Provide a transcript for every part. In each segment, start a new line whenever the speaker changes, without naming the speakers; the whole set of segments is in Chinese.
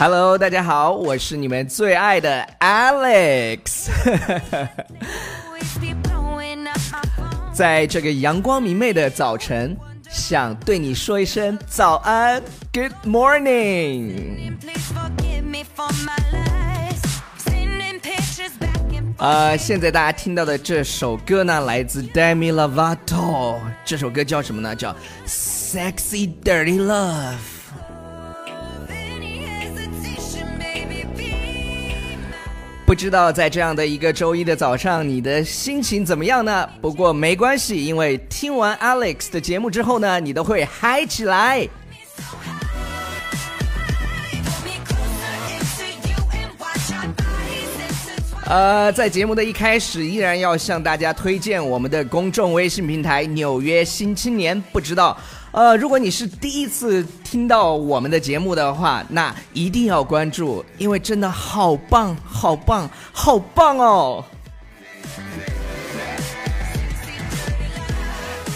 Hello，大家好，我是你们最爱的 Alex。在这个阳光明媚的早晨，想对你说一声早安，Good morning。呃，现在大家听到的这首歌呢，来自 Demi Lovato。这首歌叫什么呢？叫《Sexy Dirty Love》。不知道在这样的一个周一的早上，你的心情怎么样呢？不过没关系，因为听完 Alex 的节目之后呢，你都会嗨起来。呃，在节目的一开始，依然要向大家推荐我们的公众微信平台《纽约新青年》。不知道，呃，如果你是第一次听到我们的节目的话，那一定要关注，因为真的好棒，好棒，好棒哦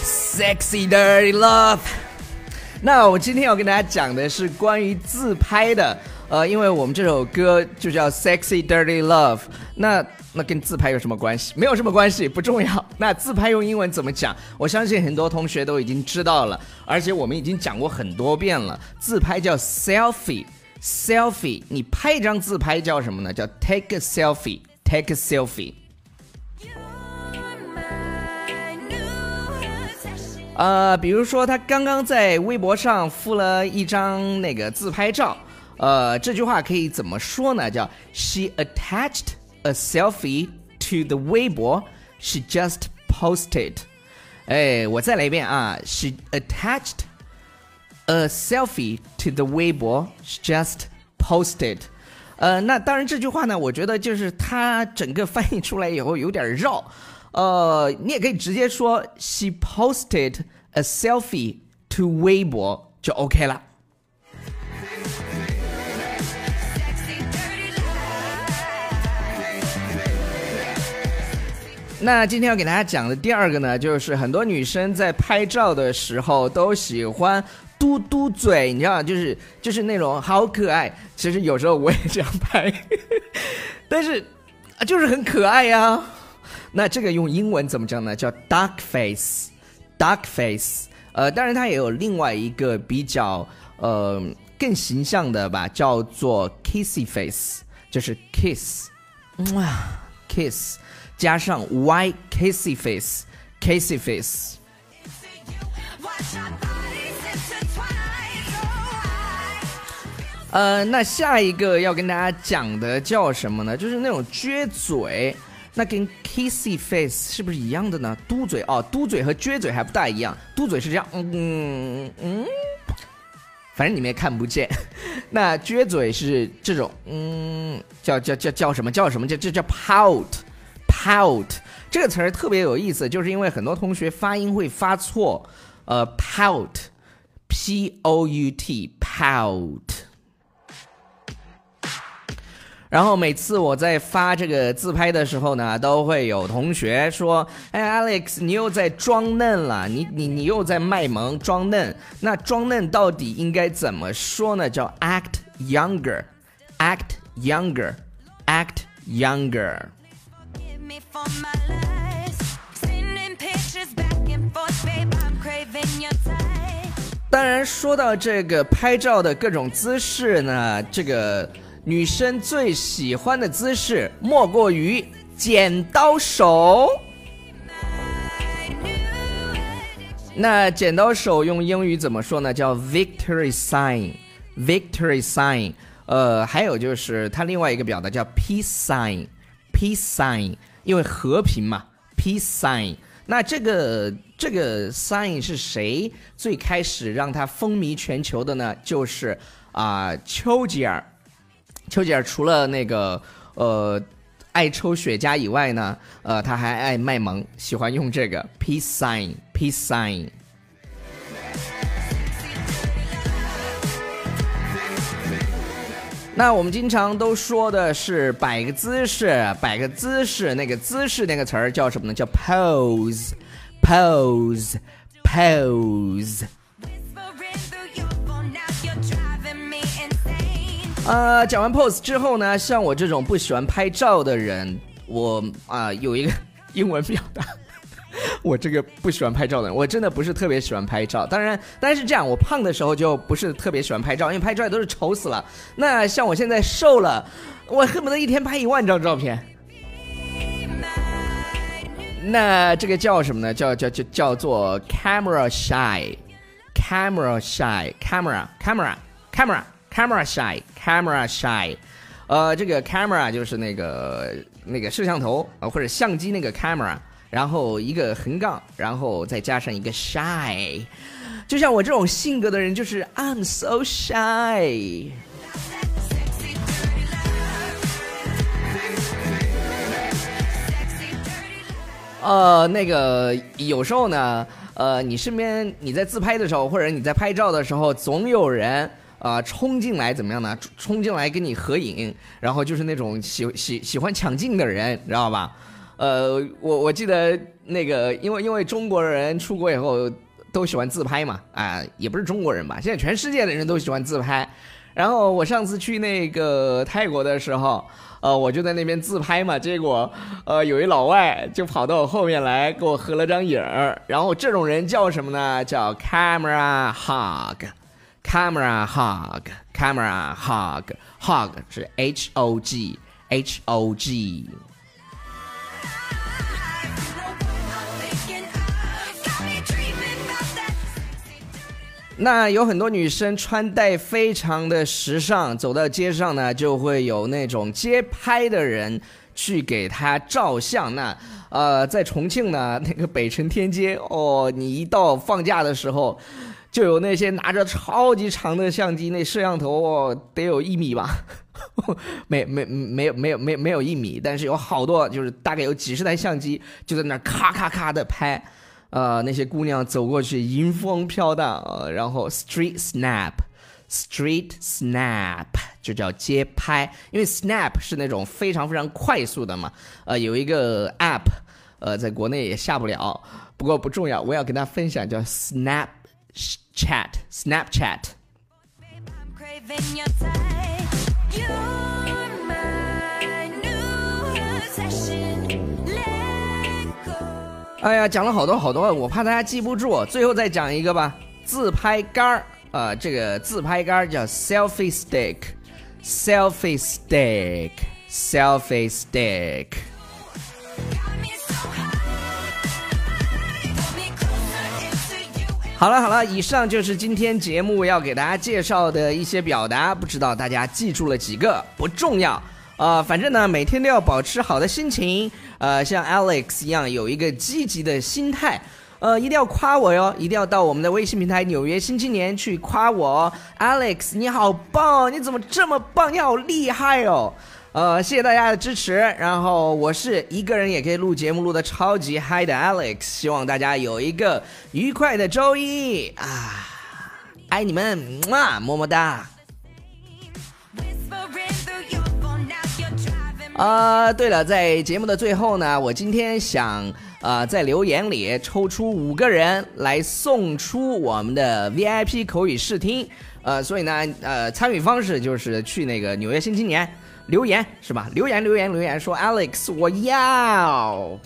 ！Sexy dirty love。那我今天要跟大家讲的是关于自拍的。呃，因为我们这首歌就叫《Sexy Dirty Love》，那那跟自拍有什么关系？没有什么关系，不重要。那自拍用英文怎么讲？我相信很多同学都已经知道了，而且我们已经讲过很多遍了。自拍叫 selfie，selfie，你拍一张自拍叫什么呢？叫 take a selfie，take a selfie。呃，比如说他刚刚在微博上附了一张那个自拍照。呃，这句话可以怎么说呢？叫 She attached a selfie to the 微博 she just posted。哎，我再来一遍啊，She attached a selfie to the 微博 she just posted。呃，那当然这句话呢，我觉得就是它整个翻译出来以后有点绕。呃，你也可以直接说 She posted a selfie to 微博就 OK 了。 那今天要给大家讲的第二个呢，就是很多女生在拍照的时候都喜欢嘟嘟嘴，你知道，就是就是那种好可爱。其实有时候我也这样拍，但是啊，就是很可爱呀。那这个用英文怎么讲呢？叫 duck face，duck face。呃，当然它也有另外一个比较呃更形象的吧，叫做 kissy face，就是 kiss，哇，kiss。加上 white kissy face，kissy face。呃，那下一个要跟大家讲的叫什么呢？就是那种撅嘴，那跟 kissy face 是不是一样的呢？嘟嘴哦，嘟嘴和撅嘴还不大一样。嘟嘴是这样，嗯嗯，反正你们也看不见。那撅嘴是这种，嗯，叫叫叫叫什么？叫什么？叫这叫 pout。Pout 这个词儿特别有意思，就是因为很多同学发音会发错，呃，pout，p o u t，pout。然后每次我在发这个自拍的时候呢，都会有同学说：“哎，Alex，你又在装嫩了，你你你又在卖萌装嫩。那装嫩到底应该怎么说呢？叫 act younger，act younger，act younger。”当然，说到这个拍照的各种姿势呢，这个女生最喜欢的姿势莫过于剪刀手。那剪刀手用英语怎么说呢？叫 victory sign，victory sign。呃，还有就是它另外一个表达叫 peace sign，peace sign。因为和平嘛，peace sign。那这个这个 sign 是谁最开始让它风靡全球的呢？就是啊，丘吉尔。丘吉尔除了那个呃爱抽雪茄以外呢，呃，他还爱卖萌，喜欢用这个 peace sign，peace sign。那我们经常都说的是摆个姿势，摆个姿势，那个姿势那个词儿叫什么呢？叫 pose，pose，pose。呃，讲完 pose 之后呢，像我这种不喜欢拍照的人，我啊有一个英文表达。我这个不喜欢拍照的人，我真的不是特别喜欢拍照。当然，但是这样，我胖的时候就不是特别喜欢拍照，因为拍出来都是丑死了。那像我现在瘦了，我恨不得一天拍一万张照片。那这个叫什么呢？叫叫叫叫做 camera shy，camera shy，camera，camera，camera，camera shy，camera shy。呃，这个 camera 就是那个那个摄像头啊，或者相机那个 camera。然后一个横杠，然后再加上一个 shy，就像我这种性格的人，就是 I'm so shy。呃，那个有时候呢，呃，你身边你在自拍的时候，或者你在拍照的时候，总有人啊冲进来，怎么样呢？冲进来跟你合影，然后就是那种喜喜喜欢抢镜的人，知道吧？呃，我我记得那个，因为因为中国人出国以后都喜欢自拍嘛，啊，也不是中国人吧，现在全世界的人都喜欢自拍。然后我上次去那个泰国的时候，呃，我就在那边自拍嘛，结果呃有一老外就跑到我后面来给我合了张影儿。然后这种人叫什么呢？叫 camera hug，camera hug，camera hug，hug 是 H O G H O G。那有很多女生穿戴非常的时尚，走到街上呢，就会有那种街拍的人去给她照相。那呃，在重庆呢，那个北辰天街哦，你一到放假的时候，就有那些拿着超级长的相机，那摄像头哦，得有一米吧？没没没有没有没没有一米，但是有好多，就是大概有几十台相机，就在那咔咔咔的拍。呃，那些姑娘走过去，迎风飘荡，呃，然后 street snap，street snap 就叫街拍，因为 snap 是那种非常非常快速的嘛。呃，有一个 app，呃，在国内也下不了，不过不重要，我要跟大家分享，叫 Snapchat，Snapchat。哎呀，讲了好多好多，我怕大家记不住，最后再讲一个吧。自拍杆儿，呃，这个自拍杆儿叫 selfie stick，selfie stick，selfie stick。好了好了，以上就是今天节目要给大家介绍的一些表达，不知道大家记住了几个？不重要。呃，反正呢，每天都要保持好的心情，呃，像 Alex 一样有一个积极的心态，呃，一定要夸我哟，一定要到我们的微信平台《纽约新青年》去夸我，Alex 你好棒，你怎么这么棒，你好厉害哦，呃，谢谢大家的支持，然后我是一个人也可以录节目录的超级嗨的 Alex，希望大家有一个愉快的周一啊，爱你们，么么哒。啊，对了，在节目的最后呢，我今天想啊，在留言里抽出五个人来送出我们的 VIP 口语试听，呃，所以呢，呃，参与方式就是去那个纽约新青年留言是吧？留言留言留言说 Alex 我要。